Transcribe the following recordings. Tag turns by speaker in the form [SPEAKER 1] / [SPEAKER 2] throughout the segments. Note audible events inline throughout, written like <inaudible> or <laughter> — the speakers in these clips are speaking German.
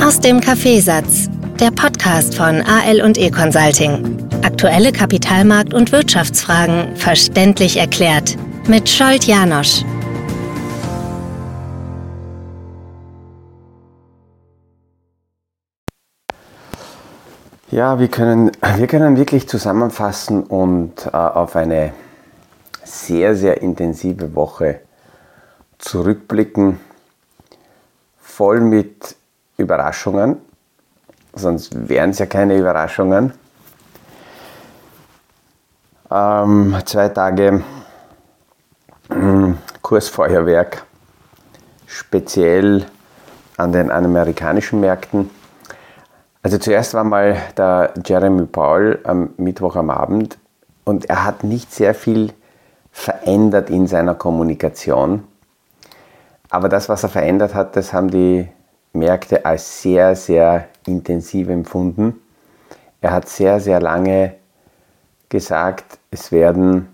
[SPEAKER 1] Aus dem Kaffeesatz, der Podcast von AL und E Consulting. Aktuelle Kapitalmarkt- und Wirtschaftsfragen verständlich erklärt mit Scholt Janosch.
[SPEAKER 2] Ja, wir können, wir können wirklich zusammenfassen und äh, auf eine sehr, sehr intensive Woche zurückblicken, voll mit Überraschungen, sonst wären es ja keine Überraschungen. Ähm, zwei Tage äh, Kursfeuerwerk, speziell an den amerikanischen Märkten. Also zuerst war mal der Jeremy Paul am Mittwoch am Abend und er hat nicht sehr viel verändert in seiner Kommunikation. Aber das, was er verändert hat, das haben die Märkte als sehr, sehr intensiv empfunden. Er hat sehr, sehr lange gesagt, es, werden,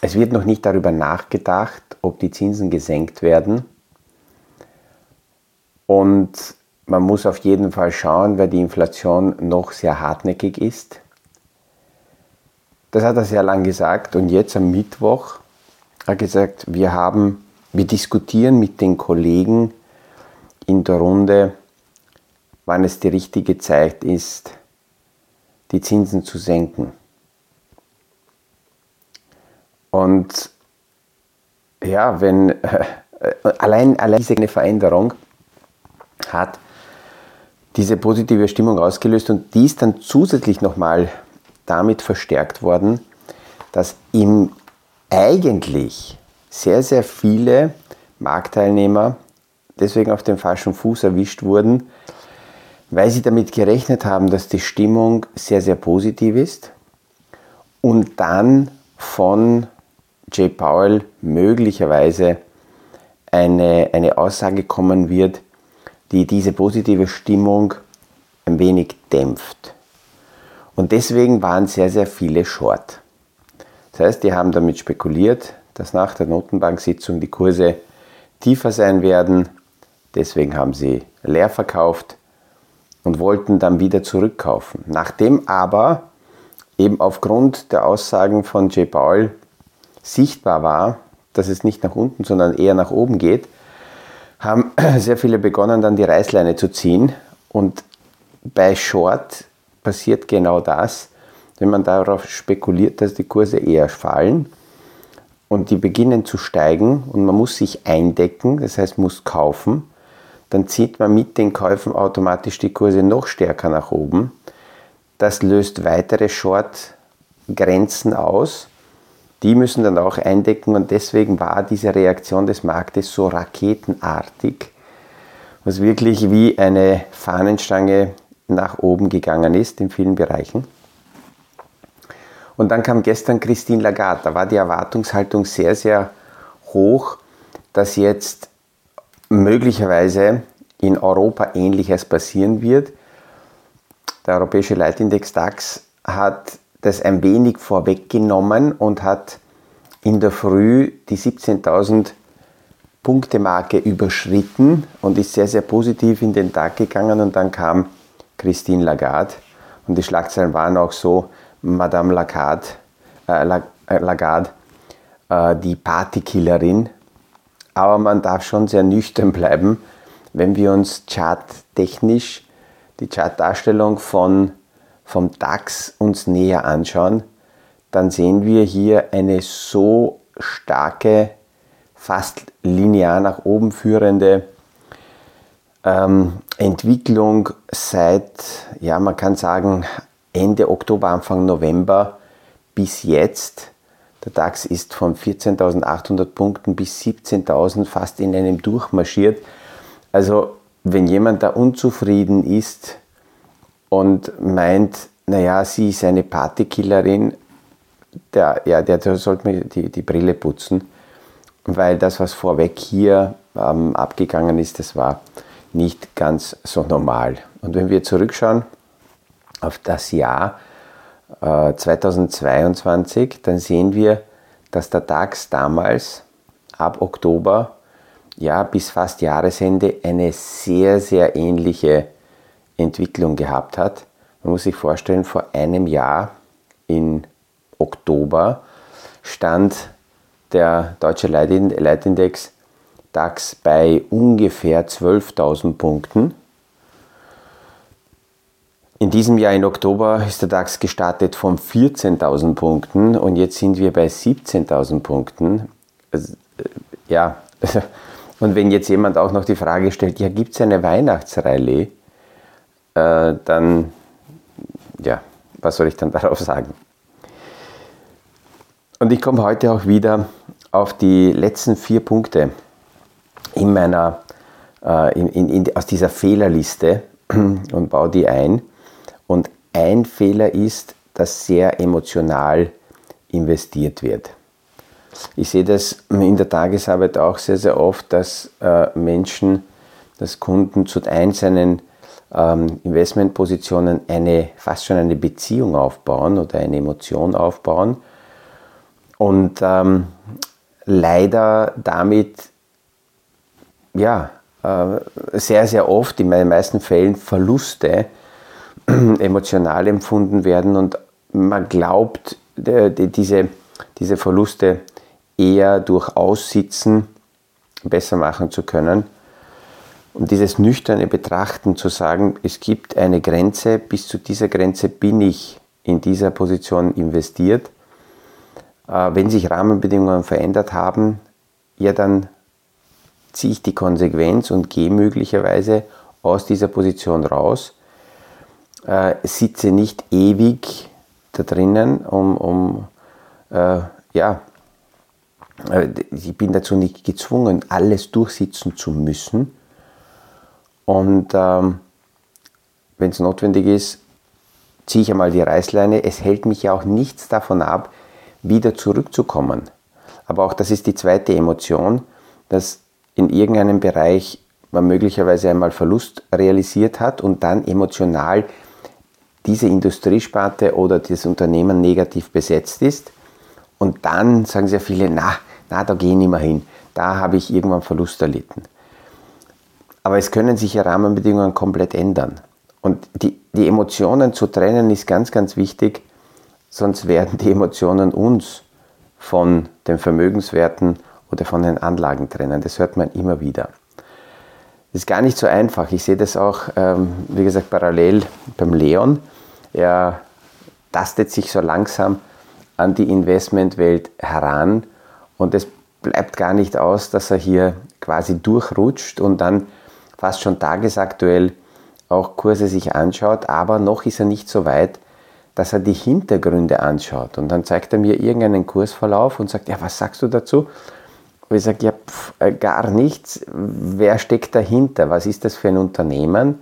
[SPEAKER 2] es wird noch nicht darüber nachgedacht, ob die Zinsen gesenkt werden. Und man muss auf jeden Fall schauen, weil die Inflation noch sehr hartnäckig ist. Das hat er sehr lang gesagt und jetzt am Mittwoch hat er gesagt, wir haben, wir diskutieren mit den Kollegen in der Runde, wann es die richtige Zeit ist, die Zinsen zu senken. Und ja, wenn äh, allein, allein diese Veränderung hat diese positive Stimmung ausgelöst und die ist dann zusätzlich nochmal damit verstärkt worden, dass ihm eigentlich sehr, sehr viele Marktteilnehmer deswegen auf dem falschen Fuß erwischt wurden, weil sie damit gerechnet haben, dass die Stimmung sehr, sehr positiv ist und dann von Jay Powell möglicherweise eine, eine Aussage kommen wird, die diese positive Stimmung ein wenig dämpft. Und deswegen waren sehr, sehr viele short. Das heißt, die haben damit spekuliert, dass nach der Notenbanksitzung die Kurse tiefer sein werden. Deswegen haben sie leer verkauft und wollten dann wieder zurückkaufen. Nachdem aber eben aufgrund der Aussagen von Jay Paul sichtbar war, dass es nicht nach unten, sondern eher nach oben geht, haben <clears throat> sehr viele begonnen, dann die Reißleine zu ziehen. Und bei Short passiert genau das, wenn man darauf spekuliert, dass die Kurse eher fallen und die beginnen zu steigen und man muss sich eindecken, das heißt muss kaufen, dann zieht man mit den Käufen automatisch die Kurse noch stärker nach oben. Das löst weitere Short-Grenzen aus die müssen dann auch eindecken und deswegen war diese Reaktion des Marktes so raketenartig, was wirklich wie eine Fahnenstange nach oben gegangen ist in vielen Bereichen. Und dann kam gestern Christine Lagarde, da war die Erwartungshaltung sehr, sehr hoch, dass jetzt möglicherweise in Europa Ähnliches passieren wird. Der europäische Leitindex DAX hat das ein wenig vorweggenommen und hat in der Früh die 17.000 Punkte Marke überschritten und ist sehr, sehr positiv in den Tag gegangen und dann kam Christine Lagarde und die Schlagzeilen waren auch so, Madame Lagarde, äh, äh Lagarde äh, die Partykillerin, aber man darf schon sehr nüchtern bleiben, wenn wir uns charttechnisch die Chartdarstellung von vom DAX uns näher anschauen, dann sehen wir hier eine so starke, fast linear nach oben führende ähm, Entwicklung seit, ja, man kann sagen, Ende Oktober, Anfang November bis jetzt. Der DAX ist von 14.800 Punkten bis 17.000 fast in einem durchmarschiert. Also, wenn jemand da unzufrieden ist, und meint, naja, sie ist eine Partykillerin, der, ja, der, der sollte mir die, die Brille putzen, weil das, was vorweg hier ähm, abgegangen ist, das war nicht ganz so normal. Und wenn wir zurückschauen auf das Jahr äh, 2022, dann sehen wir, dass der DAX damals ab Oktober ja, bis fast Jahresende eine sehr, sehr ähnliche Entwicklung gehabt hat. Man muss sich vorstellen, vor einem Jahr in Oktober stand der deutsche Leitindex DAX bei ungefähr 12.000 Punkten. In diesem Jahr, in Oktober, ist der DAX gestartet von 14.000 Punkten und jetzt sind wir bei 17.000 Punkten. Also, ja, <laughs> und wenn jetzt jemand auch noch die Frage stellt, ja, gibt es eine Weihnachtsrallye, äh, dann, ja, was soll ich dann <laughs> darauf sagen? Und ich komme heute auch wieder auf die letzten vier Punkte in meiner, äh, in, in, in, aus dieser Fehlerliste <clears throat> und baue die ein. Und ein Fehler ist, dass sehr emotional investiert wird. Ich sehe das in der Tagesarbeit auch sehr, sehr oft, dass äh, Menschen, dass Kunden zu einzelnen ähm, Investmentpositionen eine, fast schon eine Beziehung aufbauen oder eine Emotion aufbauen und ähm, leider damit ja, äh, sehr, sehr oft, in den meisten Fällen, Verluste <clears throat> emotional empfunden werden und man glaubt, diese, diese Verluste eher durch Aussitzen besser machen zu können. Und dieses nüchterne Betrachten zu sagen, es gibt eine Grenze, bis zu dieser Grenze bin ich in dieser Position investiert. Äh, wenn sich Rahmenbedingungen verändert haben, ja dann ziehe ich die Konsequenz und gehe möglicherweise aus dieser Position raus, äh, sitze nicht ewig da drinnen, um, um äh, ja, äh, ich bin dazu nicht gezwungen, alles durchsitzen zu müssen. Und ähm, wenn es notwendig ist, ziehe ich einmal die Reißleine. Es hält mich ja auch nichts davon ab, wieder zurückzukommen. Aber auch das ist die zweite Emotion, dass in irgendeinem Bereich man möglicherweise einmal Verlust realisiert hat und dann emotional diese Industriesparte oder das Unternehmen negativ besetzt ist. Und dann sagen sehr viele, na, na, da gehe ich nicht mehr hin. Da habe ich irgendwann Verlust erlitten. Aber es können sich ja Rahmenbedingungen komplett ändern. Und die, die Emotionen zu trennen ist ganz, ganz wichtig, sonst werden die Emotionen uns von den Vermögenswerten oder von den Anlagen trennen. Das hört man immer wieder. Das ist gar nicht so einfach. Ich sehe das auch, ähm, wie gesagt, parallel beim Leon. Er tastet sich so langsam an die Investmentwelt heran und es bleibt gar nicht aus, dass er hier quasi durchrutscht und dann fast schon tagesaktuell auch Kurse sich anschaut, aber noch ist er nicht so weit, dass er die Hintergründe anschaut. Und dann zeigt er mir irgendeinen Kursverlauf und sagt, ja, was sagst du dazu? wo ich sage, ja, pf, äh, gar nichts. Wer steckt dahinter? Was ist das für ein Unternehmen?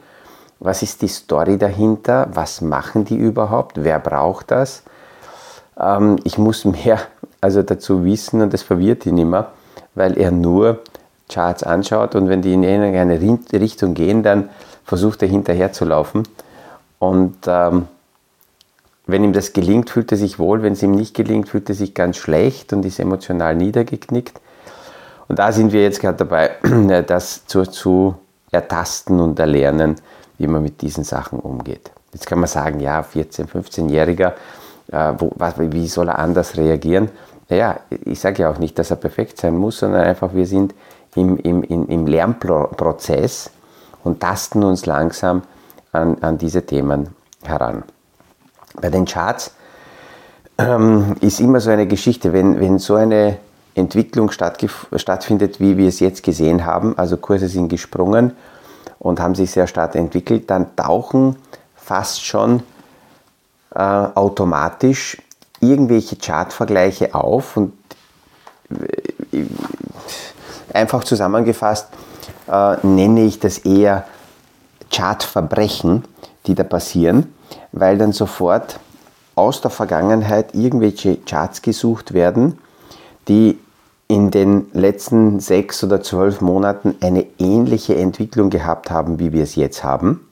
[SPEAKER 2] Was ist die Story dahinter? Was machen die überhaupt? Wer braucht das? Ähm, ich muss mehr also dazu wissen und das verwirrt ihn immer, weil er nur Charts anschaut und wenn die in irgendeine Richtung gehen, dann versucht er hinterher zu laufen. Und ähm, wenn ihm das gelingt, fühlt er sich wohl, wenn es ihm nicht gelingt, fühlt er sich ganz schlecht und ist emotional niedergeknickt. Und da sind wir jetzt gerade dabei, <clears throat> das zu, zu ertasten und erlernen, wie man mit diesen Sachen umgeht. Jetzt kann man sagen, ja, 14-, 15-Jähriger, äh, wie soll er anders reagieren? Naja, ich sage ja auch nicht, dass er perfekt sein muss, sondern einfach, wir sind im, im, im Lernprozess und tasten uns langsam an, an diese Themen heran. Bei den Charts ähm, ist immer so eine Geschichte, wenn, wenn so eine Entwicklung stattfindet, wie wir es jetzt gesehen haben, also Kurse sind gesprungen und haben sich sehr stark entwickelt, dann tauchen fast schon äh, automatisch irgendwelche Chartvergleiche auf und äh, einfach zusammengefasst äh, nenne ich das eher Chartverbrechen, die da passieren, weil dann sofort aus der Vergangenheit irgendwelche Charts gesucht werden, die in den letzten sechs oder zwölf Monaten eine ähnliche Entwicklung gehabt haben, wie wir es jetzt haben.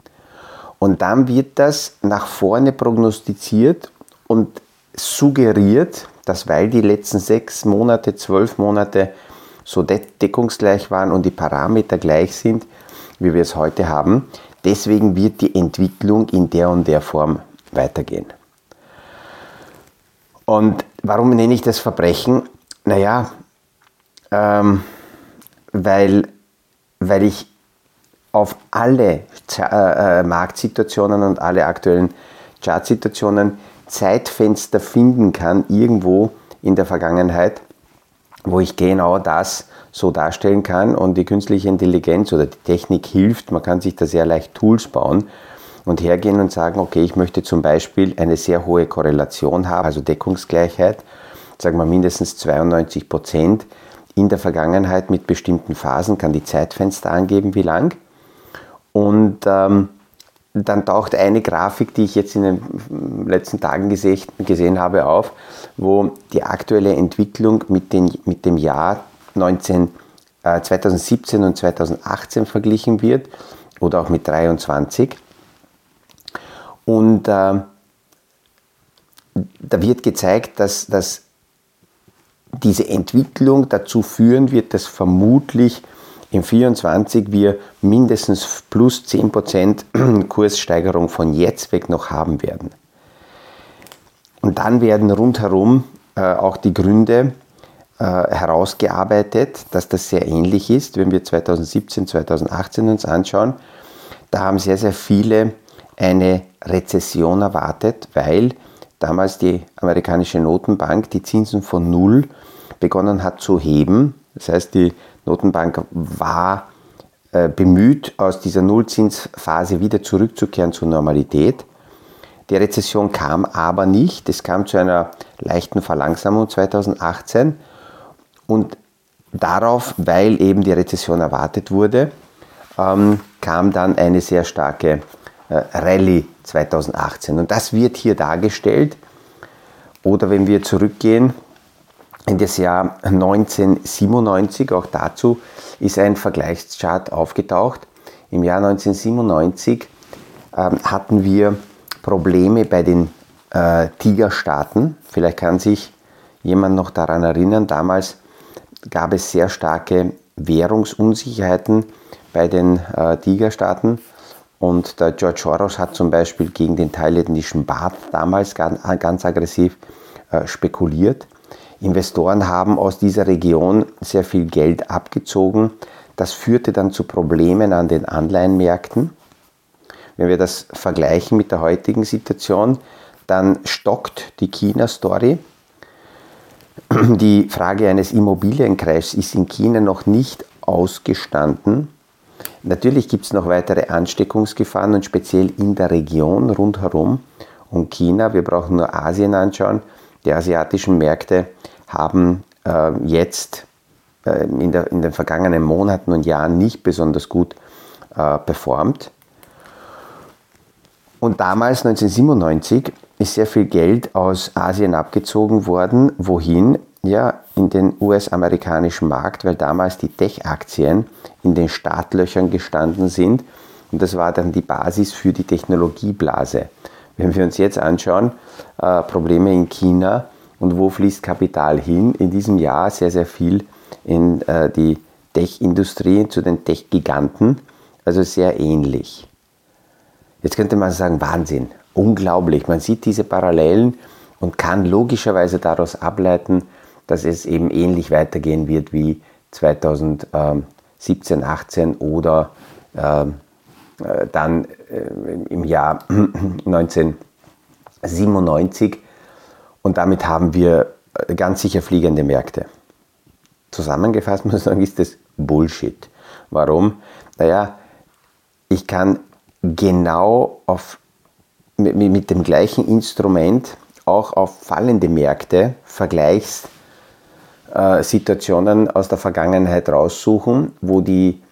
[SPEAKER 2] Und dann wird das nach vorne prognostiziert und suggeriert, dass weil die letzten sechs Monate, zwölf Monate so deckungsgleich waren und die Parameter gleich sind, wie wir es heute haben. Deswegen wird die Entwicklung in der und der Form weitergehen. Und warum nenne ich das Verbrechen? Naja, ähm, weil, weil ich auf alle äh, Marktsituationen und alle aktuellen Chartsituationen Zeitfenster finden kann, irgendwo in der Vergangenheit, wo ich genau das so darstellen kann und die künstliche Intelligenz oder die Technik hilft. Man kann sich da sehr leicht Tools bauen und hergehen und sagen, okay, ich möchte zum Beispiel eine sehr hohe Korrelation haben, also Deckungsgleichheit, sagen wir mindestens 92 Prozent in der Vergangenheit mit bestimmten Phasen, kann die Zeitfenster angeben, wie lang. Und ähm, dann taucht eine Grafik, die ich jetzt in den letzten Tagen gesehen habe, auf, wo die aktuelle Entwicklung mit, den, mit dem Jahr 19, äh, 2017 und 2018 verglichen wird oder auch mit 23. Und äh, da wird gezeigt, dass, dass diese Entwicklung dazu führen wird, dass vermutlich im 24 wir mindestens plus 10% <clears throat> Kurssteigerung von jetzt weg noch haben werden. Und dann werden rundherum äh, auch die Gründe äh, herausgearbeitet, dass das sehr ähnlich ist, wenn wir 2017, 2018 uns anschauen. Da haben sehr, sehr viele eine Rezession erwartet, weil damals die amerikanische Notenbank die Zinsen von null begonnen hat zu heben. Das heißt, die Notenbank war äh, bemüht, aus dieser Nullzinsphase wieder zurückzukehren zur Normalität. Die Rezession kam aber nicht. Es kam zu einer leichten Verlangsamung 2018 und darauf, weil eben die Rezession erwartet wurde, ähm, kam dann eine sehr starke äh, Rallye 2018. Und das wird hier dargestellt. Oder wenn wir zurückgehen in das Jahr 1997, auch dazu ist ein Vergleichschart aufgetaucht. Im Jahr 1997 ähm, hatten wir Probleme bei den äh, Tigerstaaten. Vielleicht kann sich jemand noch daran erinnern, damals gab es sehr starke Währungsunsicherheiten bei den äh, Tigerstaaten. Und der George Soros hat zum Beispiel gegen den thailändischen Baht damals ganz, ganz aggressiv äh, spekuliert. Investoren haben aus dieser Region sehr viel Geld abgezogen. Das führte dann zu Problemen an den Anleihenmärkten. Wenn wir das vergleichen mit der heutigen Situation, dann stockt die China-Story. Die Frage eines Immobiliencrashs ist in China noch nicht ausgestanden. Natürlich gibt es noch weitere Ansteckungsgefahren und speziell in der Region rundherum um China. Wir brauchen nur Asien anschauen. Die asiatischen Märkte haben äh, jetzt äh, in, der, in, den vergangenen Monaten und Jahren nicht besonders gut äh, performt. Und damals, 1997, ist sehr viel Geld aus Asien abgezogen worden. Wohin? Ja, in den US-amerikanischen Markt, weil damals die Tech-Aktien in den Startlöchern gestanden sind. Und das war dann die Basis für die Technologieblase. Wenn wir uns jetzt anschauen, äh, Probleme in China, und wo fließt Kapital hin? In diesem Jahr sehr, sehr viel in äh, die Tech-Industrie, zu den Tech-Giganten, also sehr ähnlich. Jetzt könnte man sagen, Wahnsinn, unglaublich. Man sieht diese Parallelen und kann logischerweise daraus ableiten, dass es eben ähnlich weitergehen wird wie 2017, 18 oder ähm, äh, dann äh, im Jahr <clears throat> 1997 Und damit haben wir äh, ganz sicher fliegende Märkte. Zusammengefasst <laughs> muss man sagen, ist das Bullshit. Warum? Naja, ich kann genau auf, mit, mit dem gleichen Instrument auch auf fallende Märkte Vergleichssituationen aus der Vergangenheit raussuchen, wo die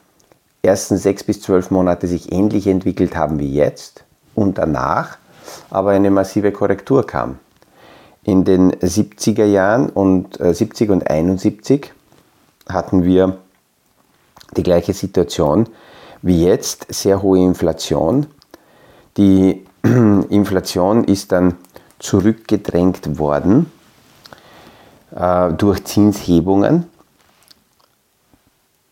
[SPEAKER 2] ersten sechs bis zwölf Monate sich ähnlich entwickelt haben wie jetzt und danach aber eine massive Korrektur kam in den 70er Jahren und äh, 70 und 71 hatten wir die gleiche Situation wie jetzt, sehr hohe Inflation. Die <clears throat> Inflation ist dann zurückgedrängt worden äh, durch Zinshebungen.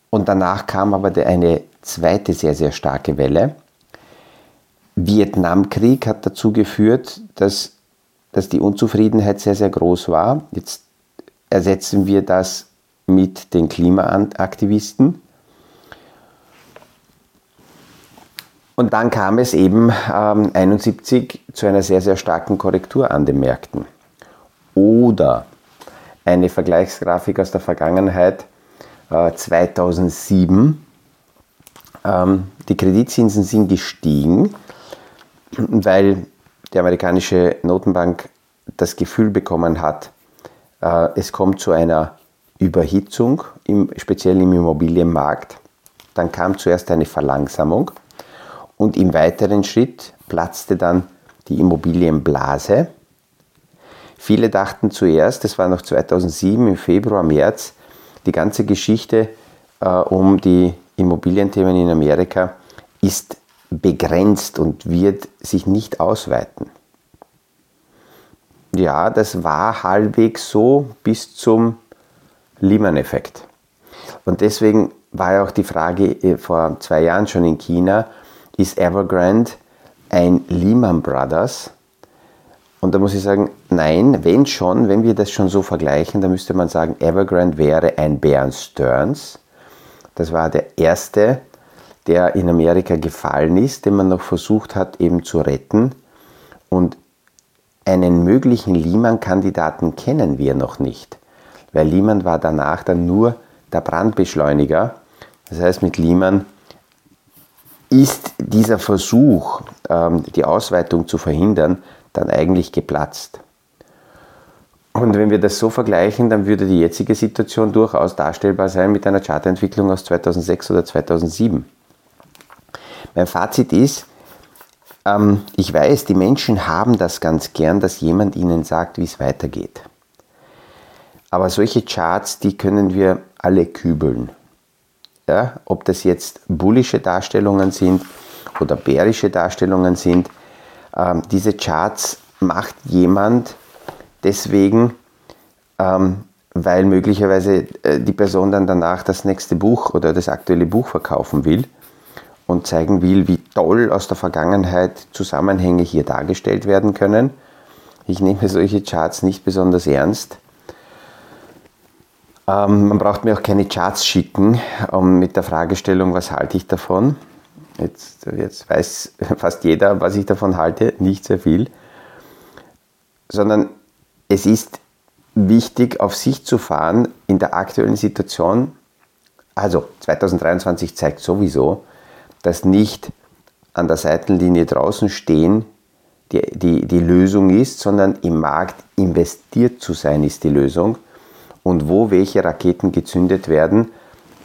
[SPEAKER 2] Und danach kam aber eine zweite sehr, sehr starke Welle. Vietnamkrieg hat dazu geführt, dass, dass die Unzufriedenheit sehr, sehr groß war. Jetzt ersetzen wir das mit den Klimaaktivisten. Und dann kam es eben ähm, 71 zu einer sehr, sehr starken Korrektur an den Märkten. Oder eine Vergleichsgrafik aus der Vergangenheit äh, 2007. Ähm, die Kreditzinsen sind gestiegen, weil die amerikanische Notenbank das Gefühl bekommen hat, äh, es kommt zu einer Überhitzung, im, speziell im Immobilienmarkt. Dann kam zuerst eine Verlangsamung und im weiteren Schritt platzte dann die Immobilienblase. Viele dachten zuerst, das war noch 2007 im Februar, März, die ganze Geschichte äh, um die Immobilienthemen in Amerika ist begrenzt und wird sich nicht ausweiten. Ja, das war halbwegs so bis zum Lehman-Effekt. Und deswegen war ja auch die Frage äh, vor zwei Jahren schon in China, ist Evergrande ein Lehman Brothers? Und da muss ich sagen, nein, wenn schon, wenn wir das schon so vergleichen, dann müsste man sagen, Evergrande wäre ein Bear Stearns. Das war der erste, der in Amerika gefallen ist, den man noch versucht hat eben zu retten. Und einen möglichen Lehman-Kandidaten kennen wir noch nicht, weil Lehman war danach dann nur der Brandbeschleuniger. Das heißt, mit Lehman ist dieser Versuch, ähm, die Ausweitung zu verhindern, dann eigentlich geplatzt. Und wenn wir das so vergleichen, dann würde die jetzige Situation durchaus darstellbar sein mit einer Chartentwicklung aus 2006 oder 2007. Mein Fazit ist, ähm, ich weiß, die Menschen haben das ganz gern, dass jemand ihnen sagt, wie es weitergeht. Aber solche Charts, die können wir alle kübeln. Ja, ob das jetzt bullische Darstellungen sind oder bärische Darstellungen sind, ähm, diese Charts macht jemand deswegen, ähm, weil möglicherweise äh, die Person dann danach das nächste Buch oder das aktuelle Buch verkaufen will und zeigen will, wie toll aus der Vergangenheit Zusammenhänge hier dargestellt werden können. Ich nehme solche Charts nicht besonders ernst, ähm, man braucht mir auch keine Charts schicken um, mit der Fragestellung, was halte ich davon. Jetzt, jetzt weiß <laughs> fast jeder, was ich davon halte, nicht sehr viel. Sondern es ist wichtig, auf sich zu fahren in der aktuellen Situation. Also 2023 zeigt sowieso, dass nicht an der Seitenlinie draußen stehen die, die, die Lösung ist, sondern im Markt investiert zu sein ist die Lösung und wo welche Raketen gezündet werden,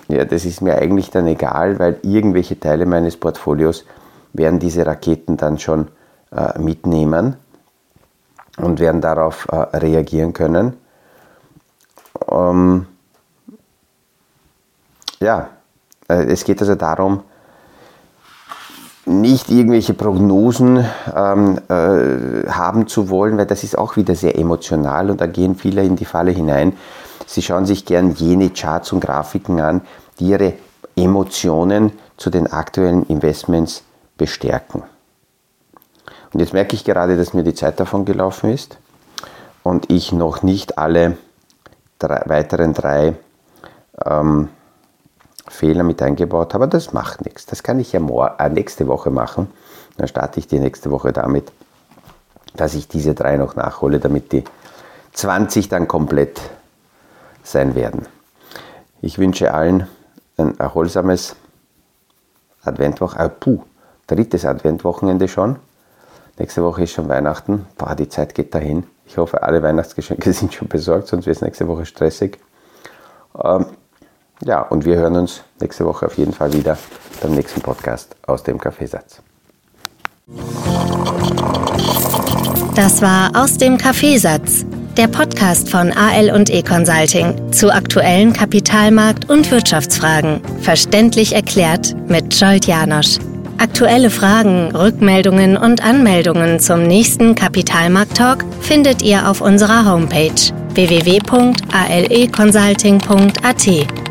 [SPEAKER 2] ja, das ist mir eigentlich dann egal, weil irgendwelche Teile meines Portfolios werden diese Raketen dann schon äh, mitnehmen und werden darauf äh, reagieren können. Ähm, ja, äh, es geht also darum, nicht irgendwelche Prognosen ähm, äh, haben zu wollen, weil das ist auch wieder sehr emotional und da gehen viele in die Falle hinein, Sie schauen sich gern jene Charts und Grafiken an, die Ihre Emotionen zu den aktuellen Investments bestärken. Und jetzt merke ich gerade, dass mir die Zeit davon gelaufen ist und ich noch nicht alle drei, weiteren drei ähm, Fehler mit eingebaut habe. Das macht nichts. Das kann ich ja äh, nächste Woche machen. Dann starte ich die nächste Woche damit, dass ich diese drei noch nachhole, damit die 20 dann komplett sein werden. Ich wünsche allen ein erholsames Adventwochenende. Äh, puh, drittes Adventwochenende schon. Nächste Woche ist schon Weihnachten. Boah, die Zeit geht dahin. Ich hoffe, alle Weihnachtsgeschenke <laughs> sind schon besorgt, sonst wird es nächste Woche stressig. Ähm, ja, und wir hören uns nächste Woche auf jeden Fall wieder beim nächsten Podcast aus dem Kaffeesatz.
[SPEAKER 1] Das war aus dem Kaffeesatz der Podcast von AL und E Consulting zu aktuellen Kapitalmarkt- und Wirtschaftsfragen. Verständlich erklärt mit Scholt Janosch. Aktuelle Fragen, Rückmeldungen und Anmeldungen zum nächsten Kapitalmarkt-Talk findet ihr auf unserer Homepage www.aleconsulting.at.